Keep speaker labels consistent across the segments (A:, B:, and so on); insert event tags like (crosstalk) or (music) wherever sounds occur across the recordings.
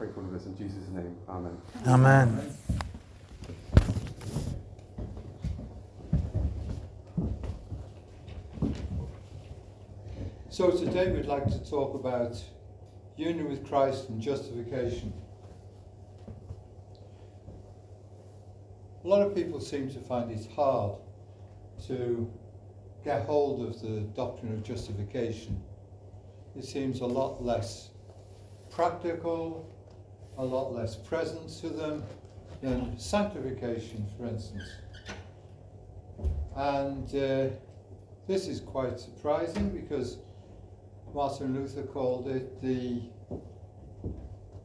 A: pray for all of us in Jesus' name. Amen.
B: Amen.
C: So today we'd like to talk about union with Christ and justification. A lot of people seem to find it hard to get hold of the doctrine of justification. It seems a lot less practical, a lot less present to them than sanctification, for instance. And uh, this is quite surprising because Martin Luther called it the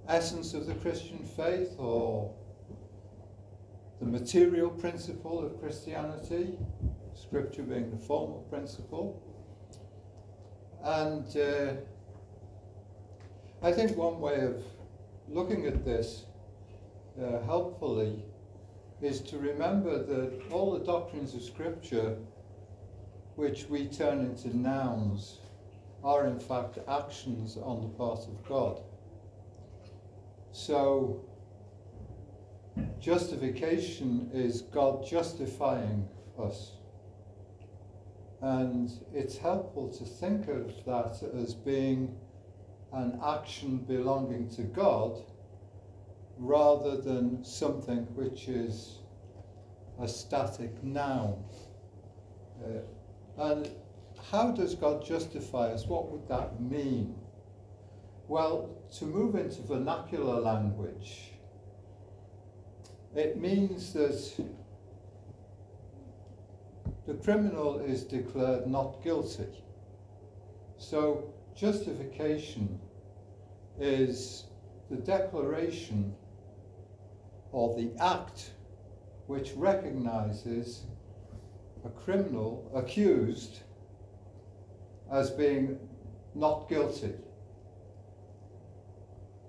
C: essence of the Christian faith or the material principle of Christianity, scripture being the formal principle. And uh, I think one way of looking at this uh, helpfully is to remember that all the doctrines of scripture which we turn into nouns are in fact actions on the part of God. So, justification is God justifying us. And it's helpful to think of that as being an action belonging to God rather than something which is a static noun. Uh, and how does God justify us? What would that mean? Well, to move into vernacular language, it means that the criminal is declared not guilty. So, justification is the declaration or the act which recognizes a criminal accused as being not guilty.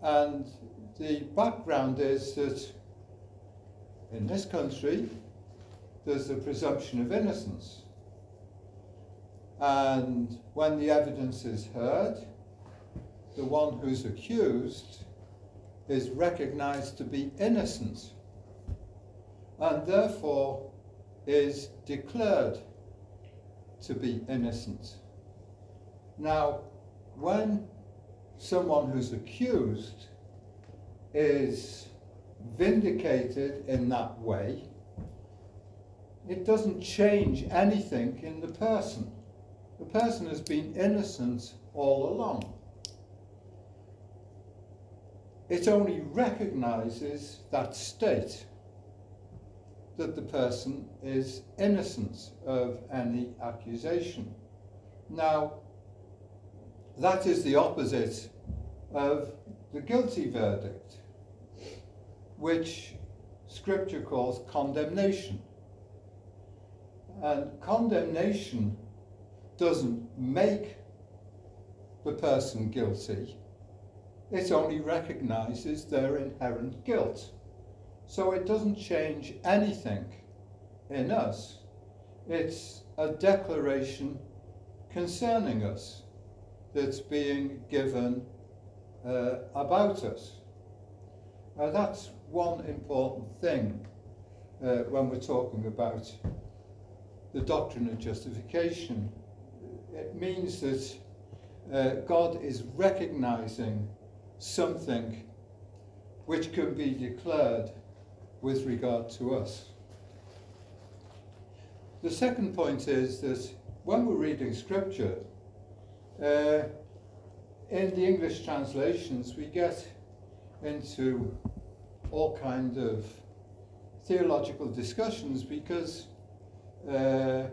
C: And the background is that in this country there's a presumption of innocence. And when the evidence is heard, the one who's accused is recognized to be innocent and therefore is declared to be innocent. Now, when someone who's accused is vindicated in that way, it doesn't change anything in the person. The person has been innocent all along. It only recognizes that state that the person is innocent of any accusation. Now, that is the opposite of the guilty verdict, which scripture calls condemnation. And condemnation doesn't make the person guilty, it only recognizes their inherent guilt. So it doesn't change anything in us. It's a declaration concerning us that's being given uh, about us. Now, that's one important thing uh, when we're talking about the doctrine of justification. It means that uh, God is recognizing something which can be declared with regard to us. The second point is that when we're reading scripture, uh, in the English translations, we get into all kind of theological discussions because uh,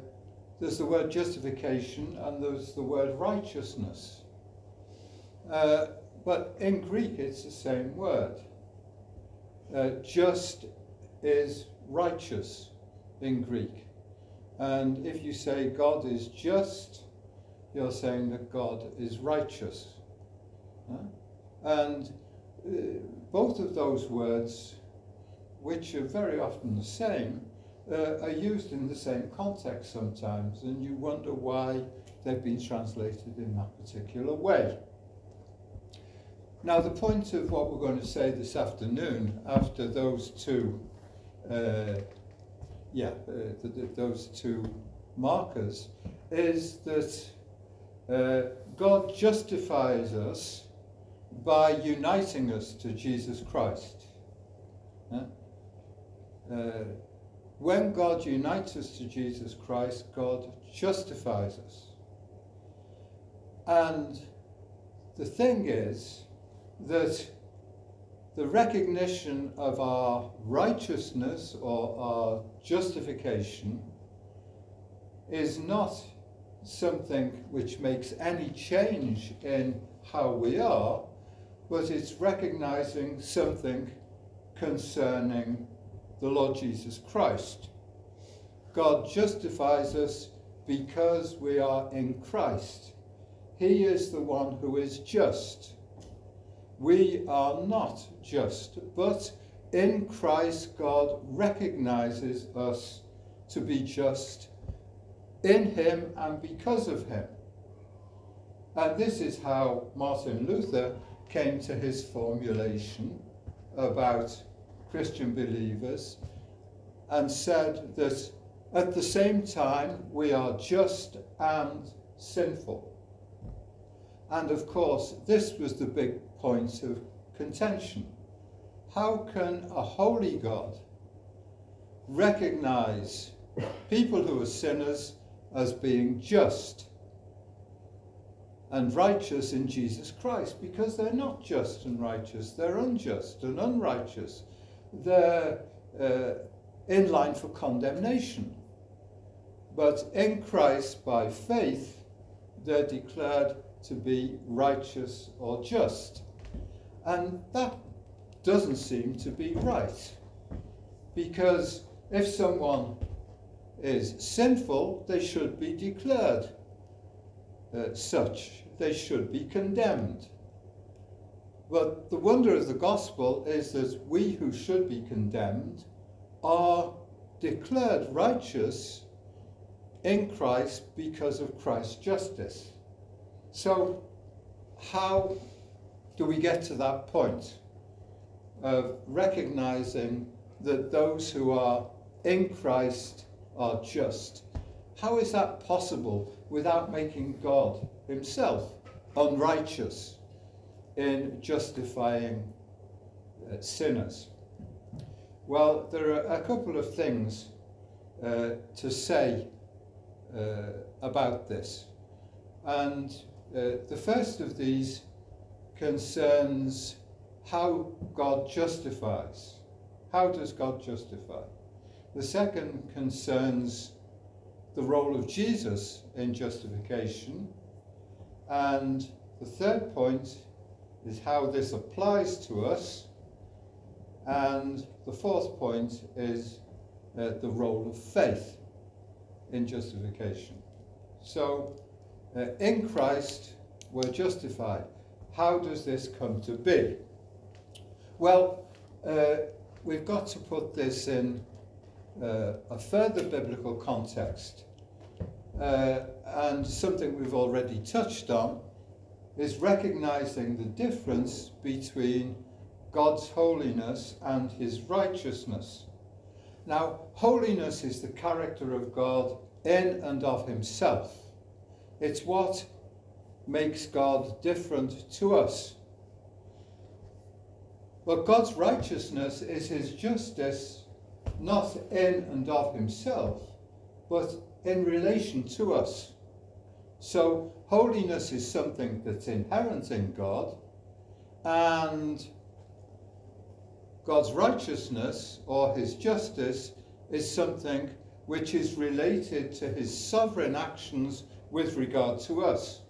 C: there's the word justification and there's the word righteousness. Uh, but in Greek, it's the same word. Uh, just is righteous in Greek. And if you say God is just, you're saying that God is righteous. And uh, both of those words, which are very often the same, uh, are used in the same context sometimes, and you wonder why they've been translated in that particular way. Now, the point of what we're going to say this afternoon, after those two, uh, yeah, uh, th- th- those two markers, is that uh, God justifies us by uniting us to Jesus Christ. Uh, when God unites us to Jesus Christ, God justifies us. And the thing is that the recognition of our righteousness or our justification is not something which makes any change in how we are, but it's recognizing something concerning the Lord Jesus Christ. God justifies us because we are in Christ. He is the one who is just. We are not just, but in Christ, God recognizes us to be just in Him and because of Him. And this is how Martin Luther came to his formulation about Christian believers and said that at the same time we are just and sinful. And of course, this was the big point of contention. How can a holy God recognize people who are sinners as being just and righteous in Jesus Christ? Because they're not just and righteous, they're unjust and unrighteous. They're uh, in line for condemnation. But in Christ, by faith, they're declared to be righteous or just. And that doesn't seem to be right. Because if someone is sinful, they should be declared uh, such. They should be condemned. But the wonder of the gospel is that we who should be condemned are declared righteous in Christ because of Christ's justice. So, how do we get to that point of recognizing that those who are in Christ are just? How is that possible without making God Himself unrighteous in justifying uh, sinners? Well, there are a couple of things uh, to say uh, about this. And uh, the first of these concerns how God justifies. How does God justify? The second concerns the role of Jesus in justification. And the third point is how this applies to us. And the fourth point is uh, the role of faith in justification. So, uh, in Christ, we're justified. How does this come to be? Well, uh, we've got to put this in uh, a further biblical context. Uh, and something we've already touched on is recognizing the difference between God's holiness and his righteousness. Now, holiness is the character of God in and of himself. It's what makes God different to us. But God's righteousness is his justice, not in and of himself, but in relation to us. So, holiness is something that's inherent in God, and God's righteousness or his justice is something which is related to his sovereign actions with regard to us.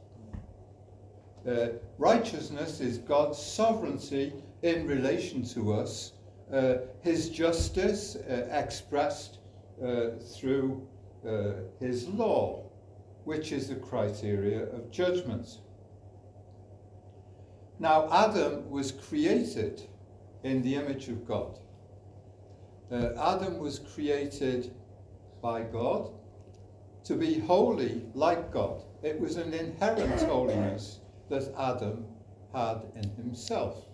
C: Uh, righteousness is God's sovereignty in relation to us, uh, his justice uh, expressed uh, through uh, his law, which is the criteria of judgment. Now, Adam was created in the image of God. Uh, Adam was created by God to be holy like God. It was an inherent (coughs) holiness that Adam had in himself.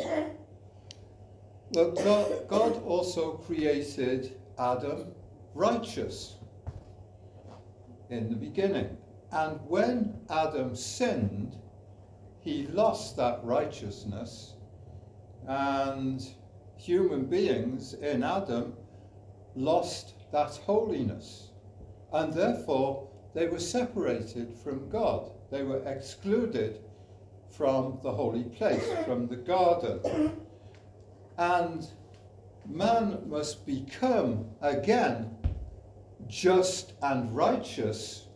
C: But God, God also created Adam righteous in the beginning. And when Adam sinned, he lost that righteousness, and human beings in Adam lost that holiness. And therefore, they were separated from God. They were excluded from the holy place, from the garden. And man must become again just and righteous,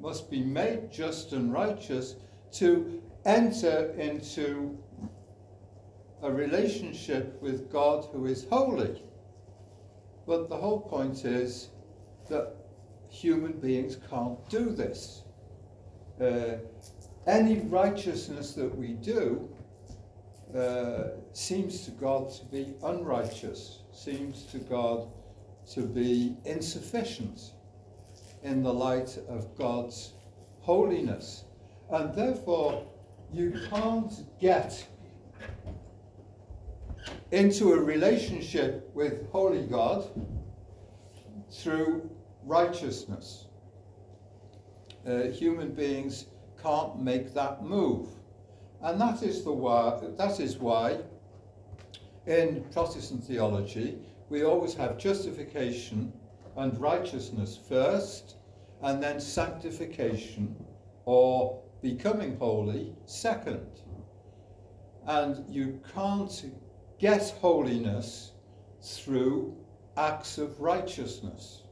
C: must be made just and righteous to enter into a relationship with God who is holy. But the whole point is that human beings can't do this. Uh, any righteousness that we do uh, seems to God to be unrighteous, seems to God to be insufficient in the light of God's holiness. And therefore, you can't get into a relationship with Holy God through righteousness. Uh, human beings can't make that move. And that is, the why, that is why in Protestant theology we always have justification and righteousness first, and then sanctification or becoming holy second. And you can't get holiness through acts of righteousness.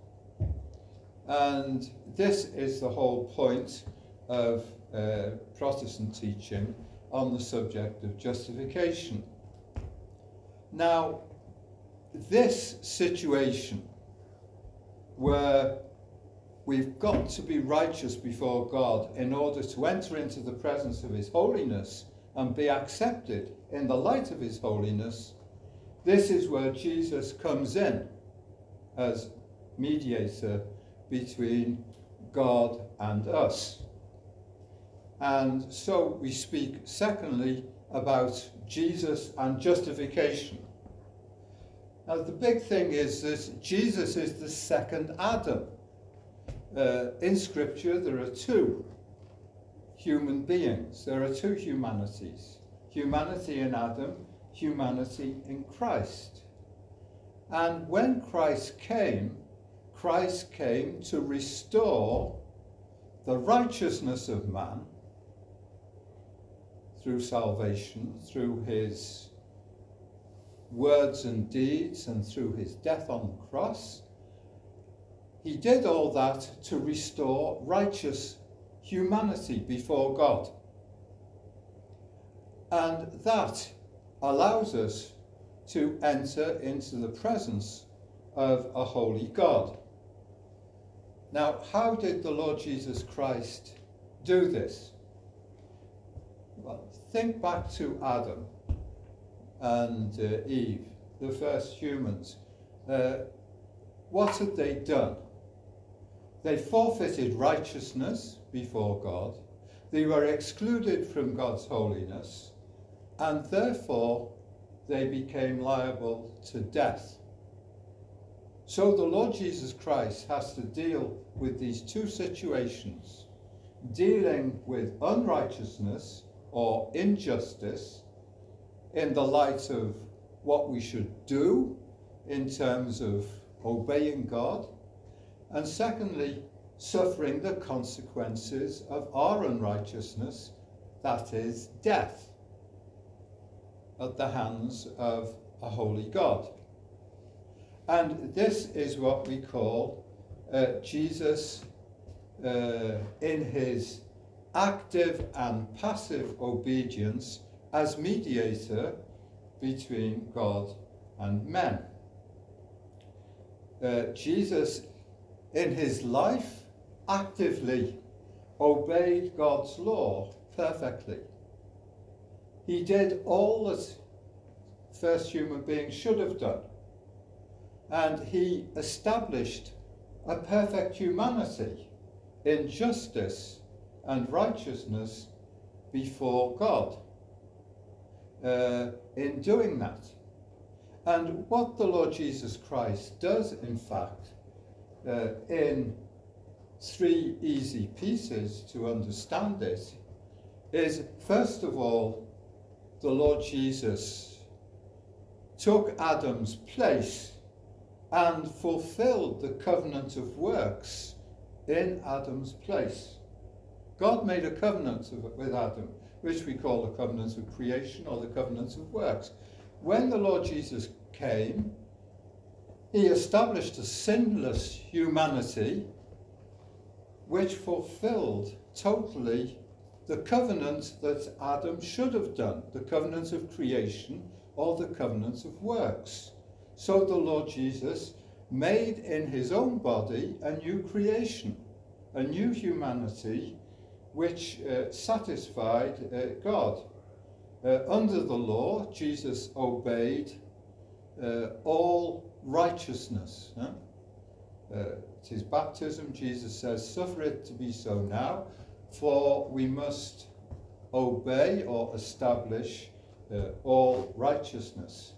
C: And this is the whole point of uh, Protestant teaching on the subject of justification. Now, this situation where we've got to be righteous before God in order to enter into the presence of His holiness and be accepted in the light of His holiness, this is where Jesus comes in as mediator between God and us. And so we speak, secondly, about Jesus and justification. Now, the big thing is that Jesus is the second Adam. Uh, in Scripture, there are two human beings, there are two humanities humanity in Adam, humanity in Christ. And when Christ came, Christ came to restore the righteousness of man through salvation, through his words and deeds, and through his death on the cross. He did all that to restore righteous humanity before God. And that allows us to enter into the presence of a holy God. Now, how did the Lord Jesus Christ do this? Well, think back to Adam and uh, Eve, the first humans. Uh, what had they done? They forfeited righteousness before God. They were excluded from God's holiness, and therefore they became liable to death. So the Lord Jesus Christ has to deal with these two situations dealing with unrighteousness or injustice in the light of what we should do in terms of obeying God, and secondly, suffering the consequences of our unrighteousness, that is, death, at the hands of a holy God. And this is what we call uh, Jesus uh, in his active and passive obedience as mediator between God and men. Uh, Jesus, in his life, actively obeyed God's law perfectly. He did all that first human beings should have done. And he established a perfect humanity in justice and righteousness before God. uh, in doing that. And what the Lord Jesus Christ does, in fact, uh, in three easy pieces to understand this, is first of all, the Lord Jesus took Adam's place and fulfilled the covenant of works in Adam's place. God made a covenant with Adam, which we call the covenant of creation or the covenant of works. When the Lord Jesus came, he established a sinless humanity which fulfilled totally the covenant that Adam should have done, the covenant of creation or the covenant of works. So the Lord Jesus made in his own body a new creation, a new humanity which uh, satisfied uh, God. Uh, under the law, Jesus obeyed uh, all righteousness. Huh? Uh, it is baptism, Jesus says, suffer it to be so now, for we must obey or establish uh, all righteousness.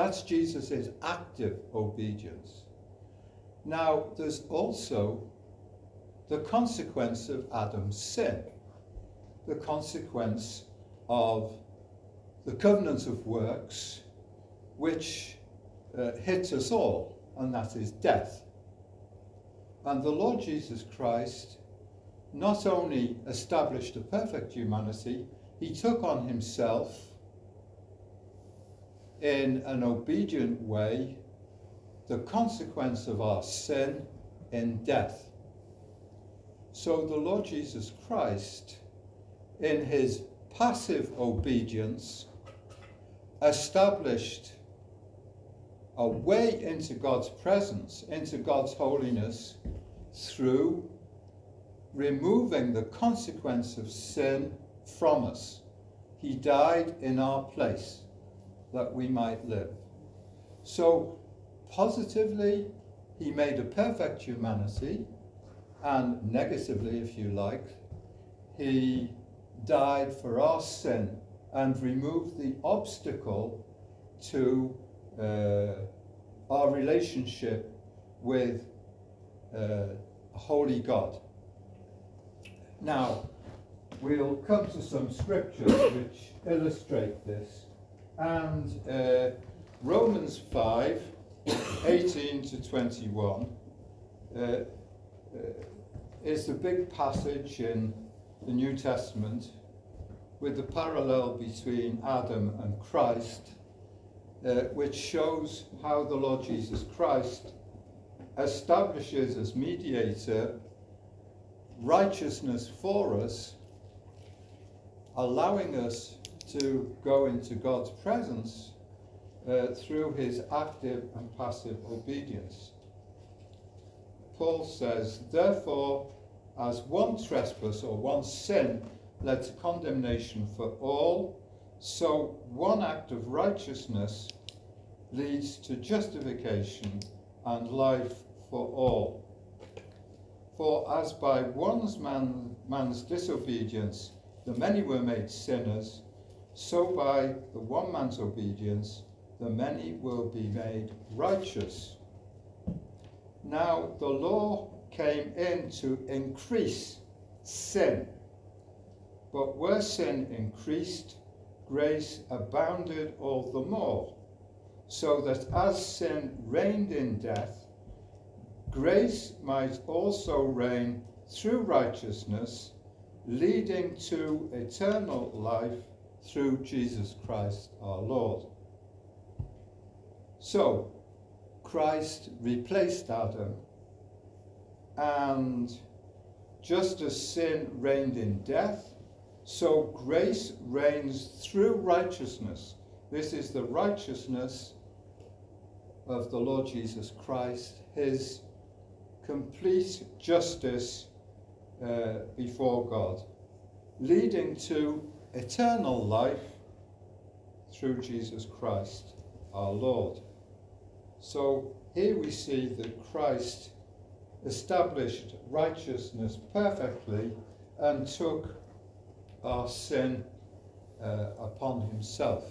C: That's Jesus' active obedience. Now, there's also the consequence of Adam's sin, the consequence of the covenant of works, which uh, hits us all, and that is death. And the Lord Jesus Christ not only established a perfect humanity, he took on himself in an obedient way the consequence of our sin in death. So the Lord Jesus Christ, in his passive obedience, established a way into God's presence, into God's holiness, through removing the consequence of sin from us. He died in our place that we might live. So, positively, he made a perfect humanity, and negatively, if you like, he died for our sin and removed the obstacle to uh, our relationship with uh, holy God. Now, we'll come to some scriptures which illustrate this. And uh, Romans 5 18 to 21 uh, uh, is the big passage in the New Testament with the parallel between Adam and Christ, uh, which shows how the Lord Jesus Christ establishes as mediator righteousness for us, allowing us to go into God's presence uh, through his active and passive obedience. Paul says, Therefore, as one trespass or one sin led to condemnation for all, so one act of righteousness leads to justification and life for all. For as by one man, man's disobedience the many were made sinners, so by the one man's obedience the many will be made righteous. Now the law came in to increase sin, but where sin increased, grace abounded all the more, so that as sin reigned in death, grace might also reign through righteousness, leading to eternal life through Jesus Christ our Lord. So, Christ replaced Adam, and just as sin reigned in death, so grace reigns through righteousness. This is the righteousness of the Lord Jesus Christ, his complete justice uh, before God, leading to eternal life through Jesus Christ our Lord. So here we see that Christ established righteousness perfectly and took our sin uh, upon himself.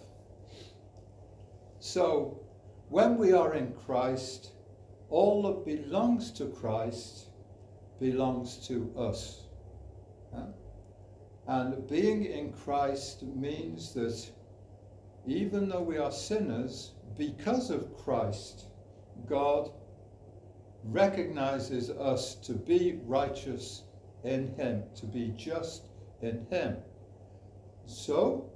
C: So, when we are in Christ, all that belongs to Christ belongs to us. And being in Christ means that even though we are sinners, because of Christ, God recognizes us to be righteous in Him, to be just in Him. So,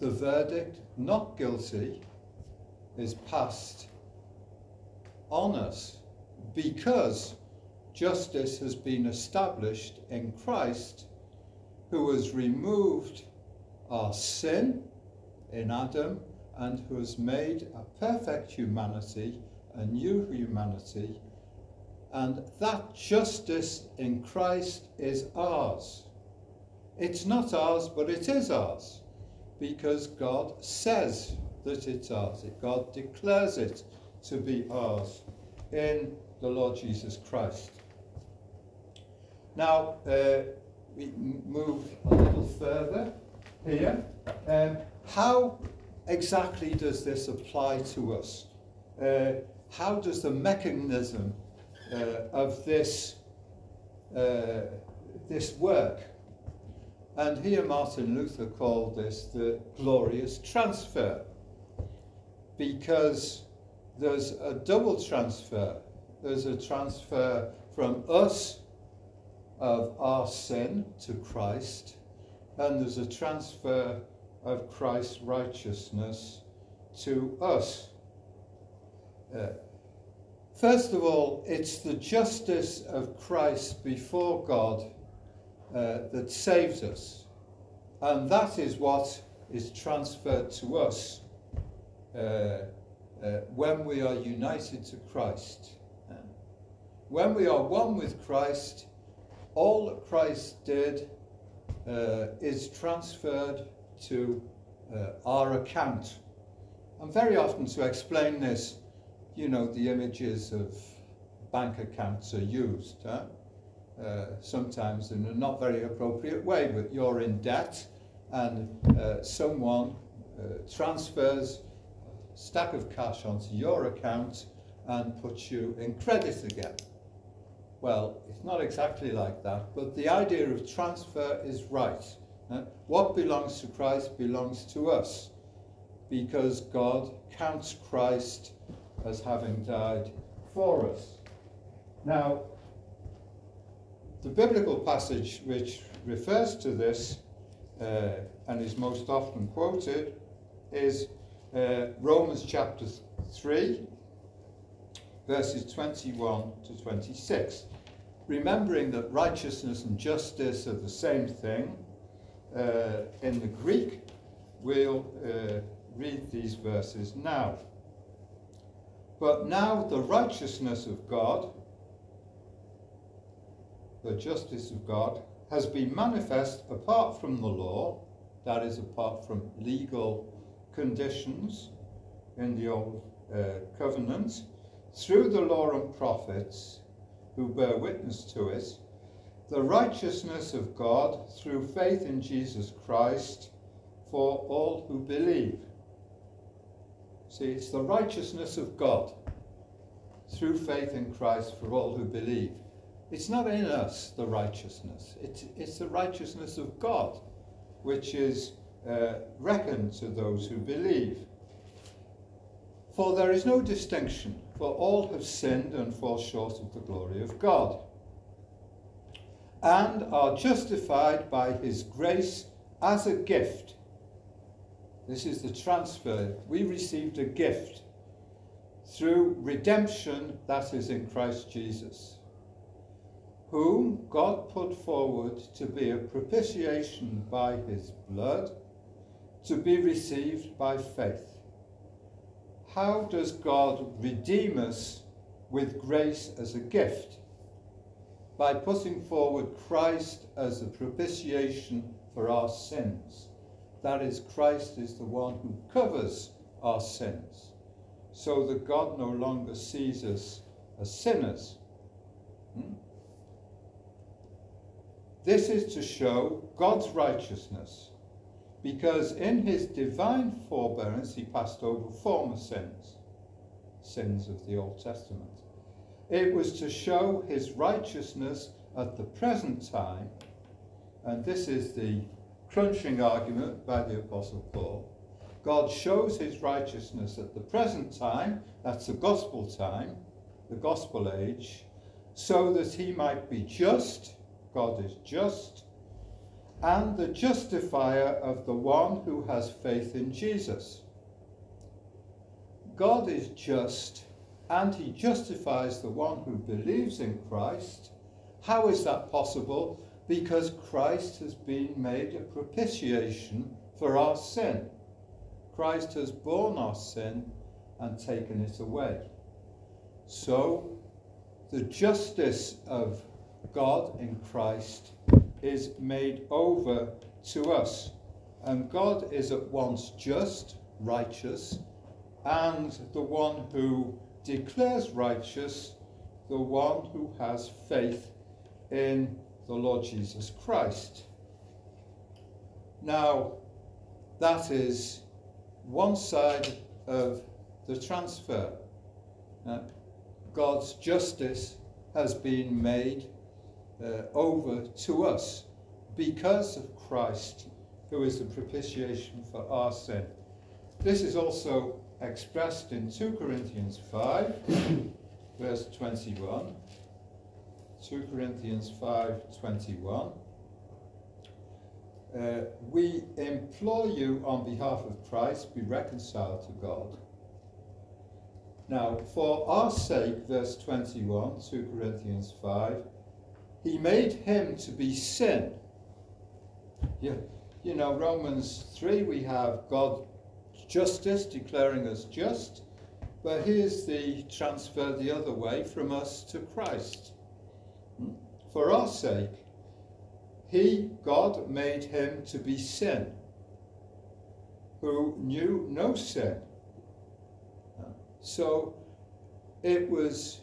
C: the verdict, not guilty, is passed on us because justice has been established in Christ, who has removed our sin in Adam and who has made a perfect humanity, a new humanity, and that justice in Christ is ours. It's not ours, but it is ours because God says that it's ours. God declares it to be ours in the Lord Jesus Christ. Now, uh, we move a little further here. Um, how exactly does this apply to us? Uh, how does the mechanism uh, of this, uh, this work? And here Martin Luther called this the glorious transfer because there's a double transfer. There's a transfer from us of our sin to Christ, and there's a transfer of Christ's righteousness to us. Uh, first of all, it's the justice of Christ before God uh, that saves us, and that is what is transferred to us uh, uh when we are united to Christ. Uh, when we are one with Christ, all that Christ did uh, is transferred to uh, our account. And very often to explain this, you know, the images of bank accounts are used, huh? uh, sometimes in a not very appropriate way, but you're in debt and uh, someone uh, transfers a stack of cash onto your account and puts you in credit again. Well, it's not exactly like that, but the idea of transfer is right. What belongs to Christ belongs to us because God counts Christ as having died for us. Now, the biblical passage which refers to this uh, and is most often quoted is uh, Romans chapter 3, verses 21 to 26. Remembering that righteousness and justice are the same thing, uh, in the Greek, we'll uh, read these verses now. But now the righteousness of God, the justice of God, has been manifest apart from the law, that is, apart from legal conditions in the Old uh, Covenant, through the law and prophets who bear witness to it, the righteousness of God through faith in Jesus Christ for all who believe. See, it's the righteousness of God through faith in Christ for all who believe. It's not in us, the righteousness. It's, it's the righteousness of God, which is uh, reckoned to those who believe. For there is no distinction, for all have sinned and fall short of the glory of God, and are justified by his grace as a gift. This is the transfer. We received a gift through redemption that is in Christ Jesus, whom God put forward to be a propitiation by his blood, to be received by faith how does God redeem us with grace as a gift? By putting forward Christ as a propitiation for our sins. That is, Christ is the one who covers our sins, so that God no longer sees us as sinners. Hmm? This is to show God's righteousness because in his divine forbearance he passed over former sins, sins of the Old Testament. It was to show his righteousness at the present time, and this is the crunching argument by the Apostle Paul. God shows his righteousness at the present time, that's the gospel time, the gospel age, so that he might be just, God is just, and the justifier of the one who has faith in Jesus. God is just, and he justifies the one who believes in Christ. How is that possible? Because Christ has been made a propitiation for our sin. Christ has borne our sin and taken it away. So, the justice of God in Christ is made over to us. And God is at once just, righteous, and the one who declares righteous, the one who has faith in the Lord Jesus Christ. Now, that is one side of the transfer. God's justice has been made uh, over to us because of Christ, who is the propitiation for our sin. This is also expressed in 2 Corinthians 5, (coughs) verse 21. 2 Corinthians 5 21. Uh, we implore you on behalf of Christ, be reconciled to God. Now, for our sake, verse 21, 2 Corinthians 5, he made him to be sin. You, you know, Romans 3, we have God justice declaring us just, but here's the transfer the other way from us to Christ. Hmm? For our sake, he, God, made him to be sin, who knew no sin. So it was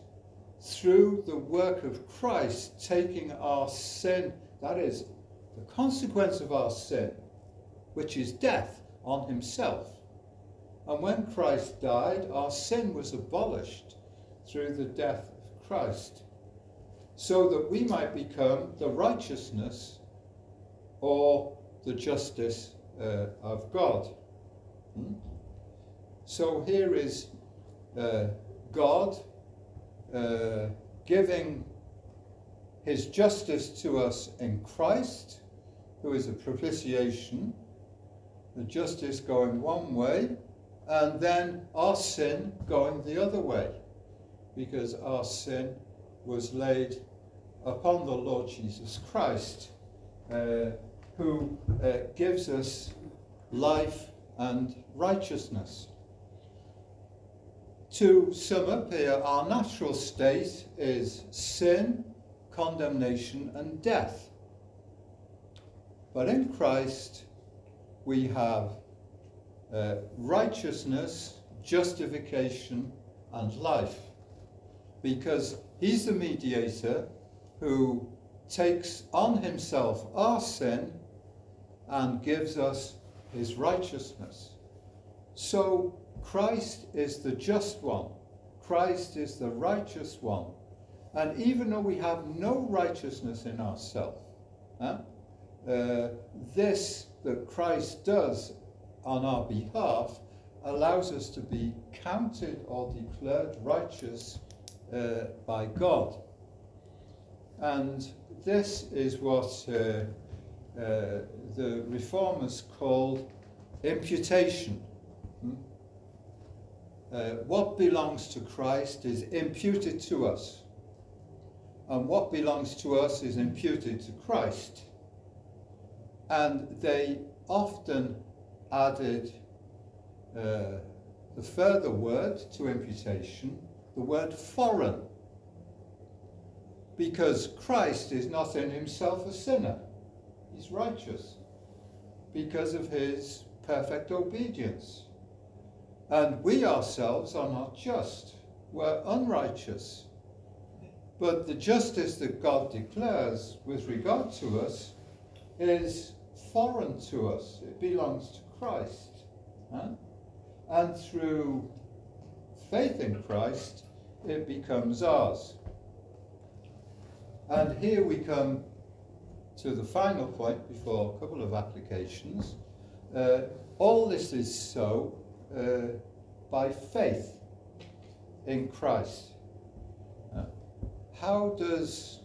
C: through the work of Christ taking our sin, that is, the consequence of our sin, which is death, on himself. And when Christ died, our sin was abolished through the death of Christ so that we might become the righteousness or the justice uh, of God. Hmm? So here is uh, God uh, giving his justice to us in Christ, who is a propitiation, the justice going one way, and then our sin going the other way, because our sin was laid upon the Lord Jesus Christ, uh, who uh, gives us life and righteousness. To sum up here, our natural state is sin, condemnation, and death. But in Christ, we have uh, righteousness, justification, and life. Because He's the mediator who takes on himself our sin and gives us his righteousness. So Christ is the just one, Christ is the righteous one. And even though we have no righteousness in ourselves, huh, uh, this that Christ does on our behalf allows us to be counted or declared righteous uh, by God. And this is what uh, uh, the reformers called imputation. Uh, what belongs to Christ is imputed to us, and what belongs to us is imputed to Christ. And they often added uh, the further word to imputation the word foreign. Because Christ is not in himself a sinner, he's righteous because of his perfect obedience. And we ourselves are not just, we're unrighteous. But the justice that God declares with regard to us is foreign to us, it belongs to Christ. Huh? And through faith in Christ, it becomes ours. And here we come to the final point before a couple of applications. Uh, all this is so uh, by faith in Christ. Uh, how does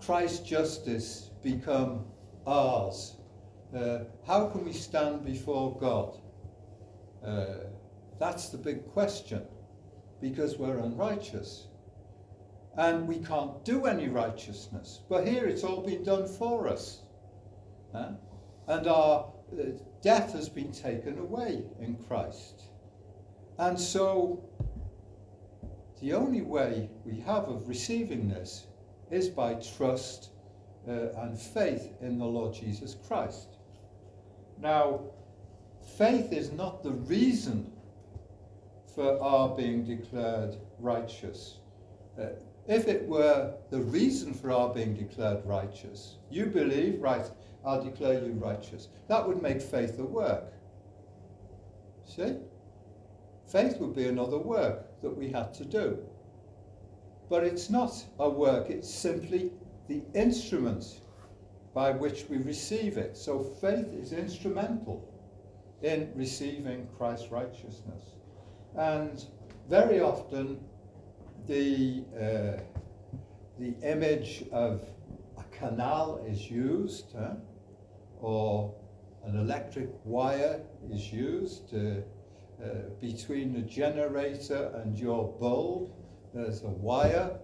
C: Christ's justice become ours? Uh, how can we stand before God? Uh, that's the big question because we're unrighteous and we can't do any righteousness. But here it's all been done for us. And our death has been taken away in Christ. And so the only way we have of receiving this is by trust uh, and faith in the Lord Jesus Christ. Now, faith is not the reason for our being declared righteous. Uh, if it were the reason for our being declared righteous, you believe, right, I'll declare you righteous. That would make faith a work. See? Faith would be another work that we had to do. But it's not a work, it's simply the instrument by which we receive it. So faith is instrumental in receiving Christ's righteousness. And very often the, uh, the image of a canal is used, huh? or an electric wire is used uh, uh, between the generator and your bulb. There's a wire,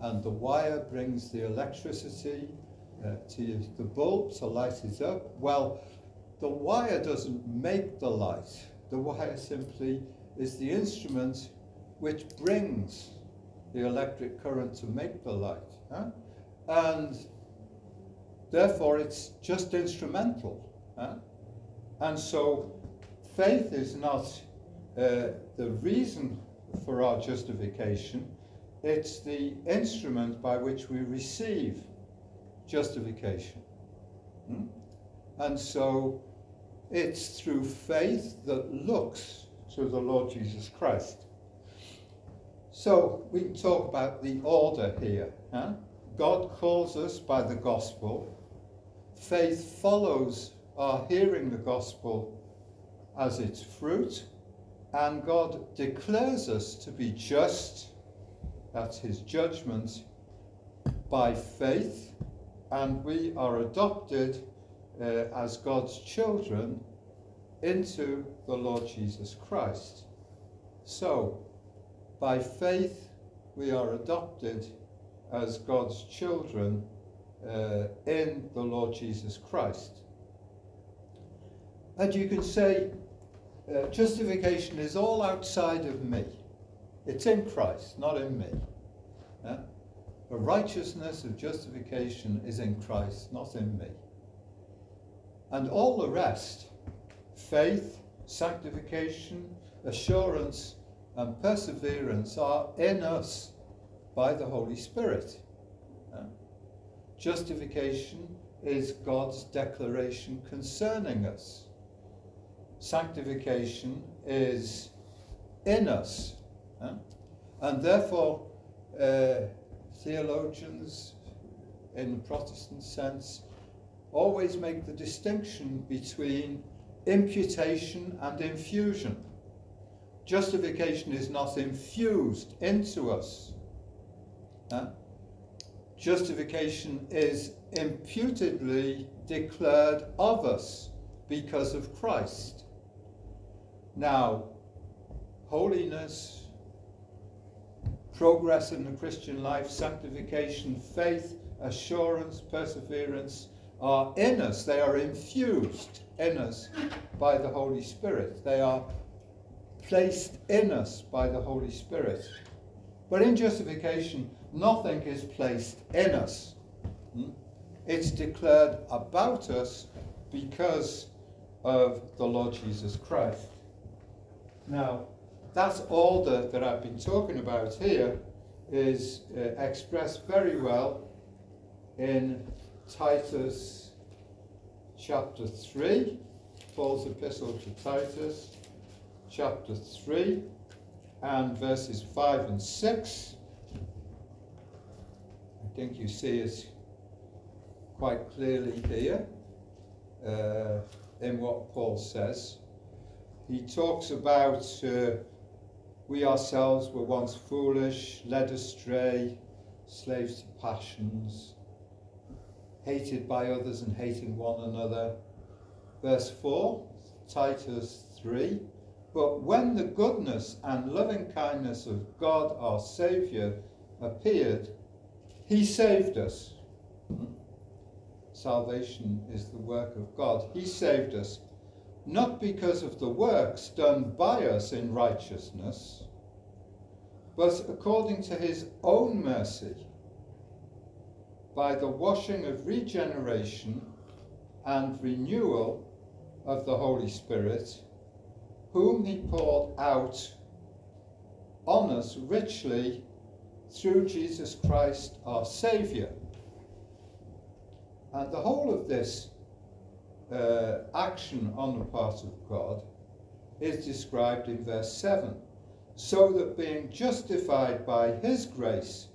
C: and the wire brings the electricity uh, to the bulb to light it up. Well, the wire doesn't make the light. The wire simply is the instrument which brings the electric current to make the light. Huh? And therefore, it's just instrumental. Huh? And so, faith is not uh, the reason for our justification, it's the instrument by which we receive justification. Hmm? And so, it's through faith that looks to the Lord Jesus Christ. So we can talk about the order here. Huh? God calls us by the gospel. Faith follows our hearing the gospel as its fruit. And God declares us to be just, that's his judgment, by faith. And we are adopted uh, as God's children into the Lord Jesus Christ. So, by faith, we are adopted as God's children uh, in the Lord Jesus Christ. And you can say, uh, justification is all outside of me. It's in Christ, not in me. Yeah? The righteousness of justification is in Christ, not in me. And all the rest, faith, sanctification, assurance, and perseverance are in us by the Holy Spirit. Uh, justification is God's declaration concerning us. Sanctification is in us. Uh, and therefore, uh, theologians in the Protestant sense always make the distinction between imputation and infusion. Justification is not infused into us. Justification is imputedly declared of us because of Christ. Now, holiness, progress in the Christian life, sanctification, faith, assurance, perseverance are in us. They are infused in us by the Holy Spirit. They are placed in us by the Holy Spirit. But in justification, nothing is placed in us. Hmm? It's declared about us because of the Lord Jesus Christ. Now, that order that I've been talking about here is uh, expressed very well in Titus chapter 3, Paul's epistle to Titus, chapter 3, and verses 5 and 6. I think you see it quite clearly here uh, in what Paul says. He talks about uh, we ourselves were once foolish, led astray, slaves to passions, hated by others and hating one another. Verse 4, Titus 3. But when the goodness and loving kindness of God our Saviour appeared, He saved us. Salvation is the work of God. He saved us not because of the works done by us in righteousness, but according to His own mercy by the washing of regeneration and renewal of the Holy Spirit, whom he poured out on us richly through Jesus Christ our Saviour. And the whole of this uh, action on the part of God is described in verse 7 so that being justified by his grace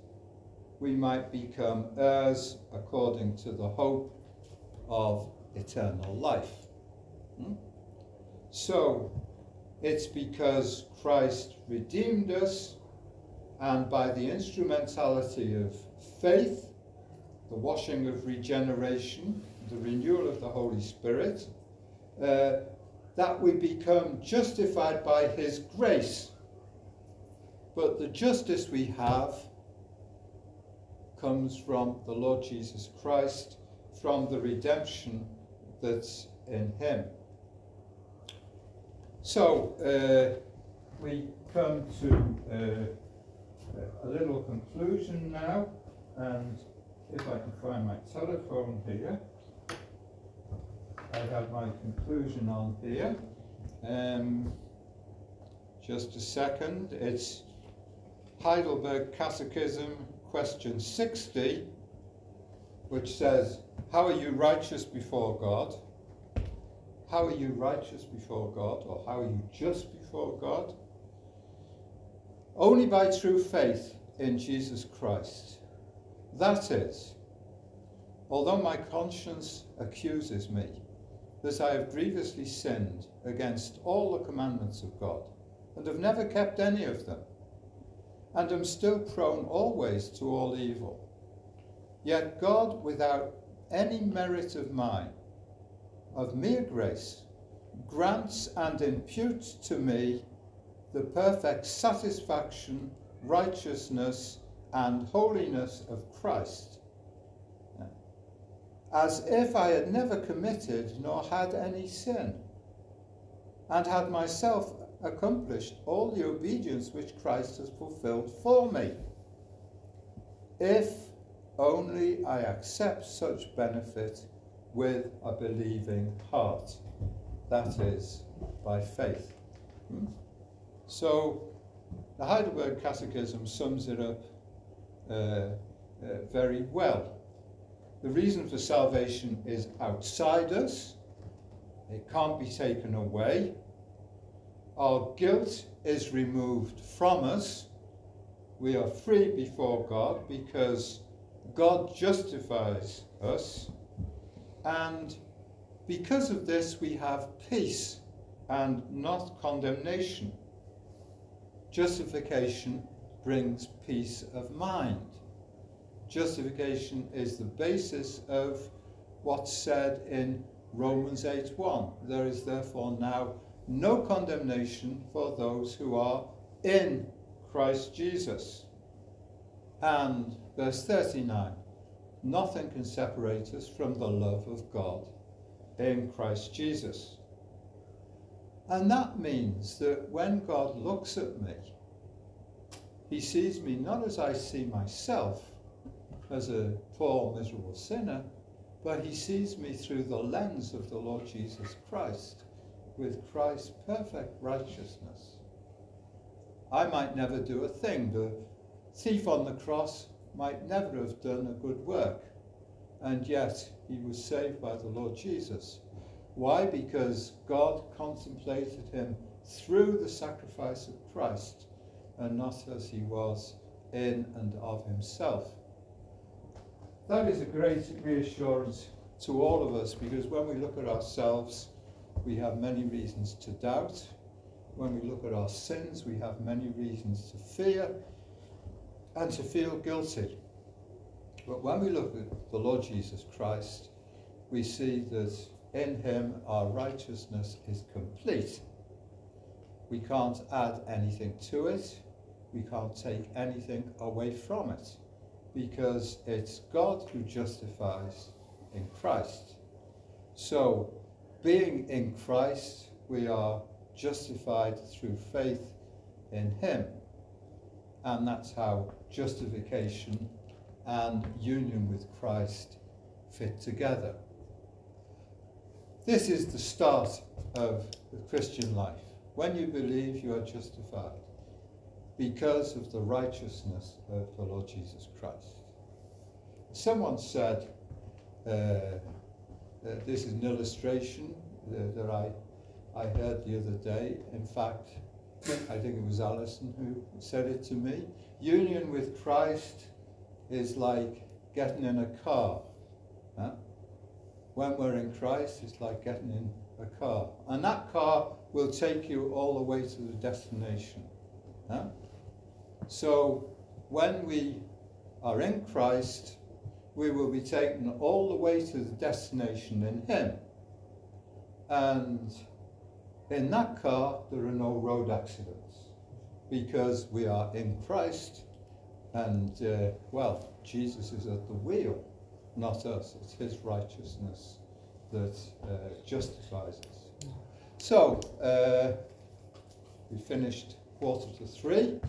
C: we might become heirs according to the hope of eternal life. Hmm? So, it's because Christ redeemed us, and by the instrumentality of faith, the washing of regeneration, the renewal of the Holy Spirit, uh, that we become justified by His grace. But the justice we have comes from the Lord Jesus Christ, from the redemption that's in him. So uh, we come to uh, a little conclusion now, and if I can find my telephone here, I have my conclusion on here. Um, just a second, it's Heidelberg Catechism, question 60, which says, How are you righteous before God? How are you righteous before God, or how are you just before God? Only by true faith in Jesus Christ. That is, although my conscience accuses me that I have grievously sinned against all the commandments of God, and have never kept any of them, and am still prone always to all evil. Yet God, without any merit of mine, of mere grace, grants and imputes to me the perfect satisfaction, righteousness, and holiness of Christ, as if I had never committed nor had any sin, and had myself accomplished all the obedience which Christ has fulfilled for me. If only I accept such benefit with a believing heart, that is, by faith. So, the Heidelberg Catechism sums it up uh, uh, very well. The reason for salvation is outside us, it can't be taken away our guilt is removed from us. We are free before God because God justifies us. And because of this, we have peace and not condemnation. Justification brings peace of mind. Justification is the basis of what's said in Romans 8:1. There is therefore now no condemnation for those who are in Christ Jesus. And verse 39 nothing can separate us from the love of God in Christ Jesus. And that means that when God looks at me, he sees me not as I see myself, as a poor, miserable sinner, but he sees me through the lens of the Lord Jesus Christ with Christ's perfect righteousness. I might never do a thing. The thief on the cross might never have done a good work. and yet he was saved by the Lord Jesus. Why? Because God contemplated him through the sacrifice of Christ and not as he was in and of himself. That is a great reassurance to all of us because when we look at ourselves, we have many reasons to doubt. When we look at our sins, we have many reasons to fear and to feel guilty. But when we look at the Lord Jesus Christ, we see that in him our righteousness is complete. We can't add anything to it, we can't take anything away from it, because it's God who justifies in Christ. So, being in Christ, we are justified through faith in him. And that's how justification and union with Christ fit together. This is the start of the Christian life. When you believe, you are justified because of the righteousness of the Lord Jesus Christ. Someone said, uh, uh, this is an illustration uh, that I, I heard the other day. In fact, I think it was Alison who said it to me. Union with Christ is like getting in a car. Huh? When we're in Christ, it's like getting in a car. And that car will take you all the way to the destination. Huh? So when we are in Christ, we will be taken all the way to the destination in Him. And in that car, there are no road accidents because we are in Christ and, uh, well, Jesus is at the wheel, not us. It's His righteousness that uh, justifies us. So, uh, we finished quarter to three.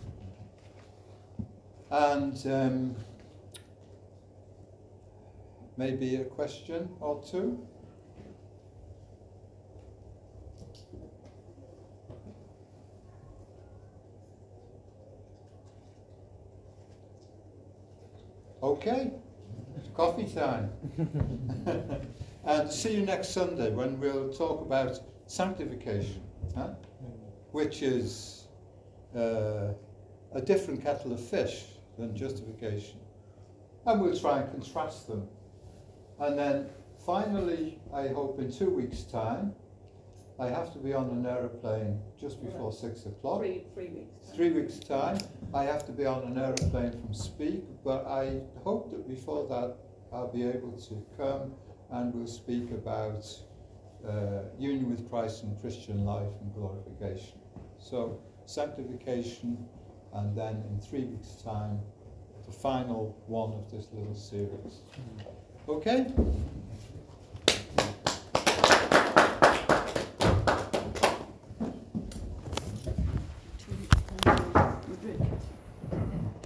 C: And um, maybe a question or two. Okay, it's coffee time. (laughs) and see you next Sunday when we'll talk about sanctification, huh? which is uh, a different kettle of fish than justification. And we'll try and contrast them. And then finally, I hope in two weeks' time, I have to be on an aeroplane just before six o'clock.
B: Three, three weeks. time.
C: Three weeks' time, I have to be on an aeroplane from Speke, but I hope that before that I'll be able to come and we'll speak about uh, union with Christ and Christian life and glorification. So, sanctification, and then in three weeks' time, the final one of this little series. Okay?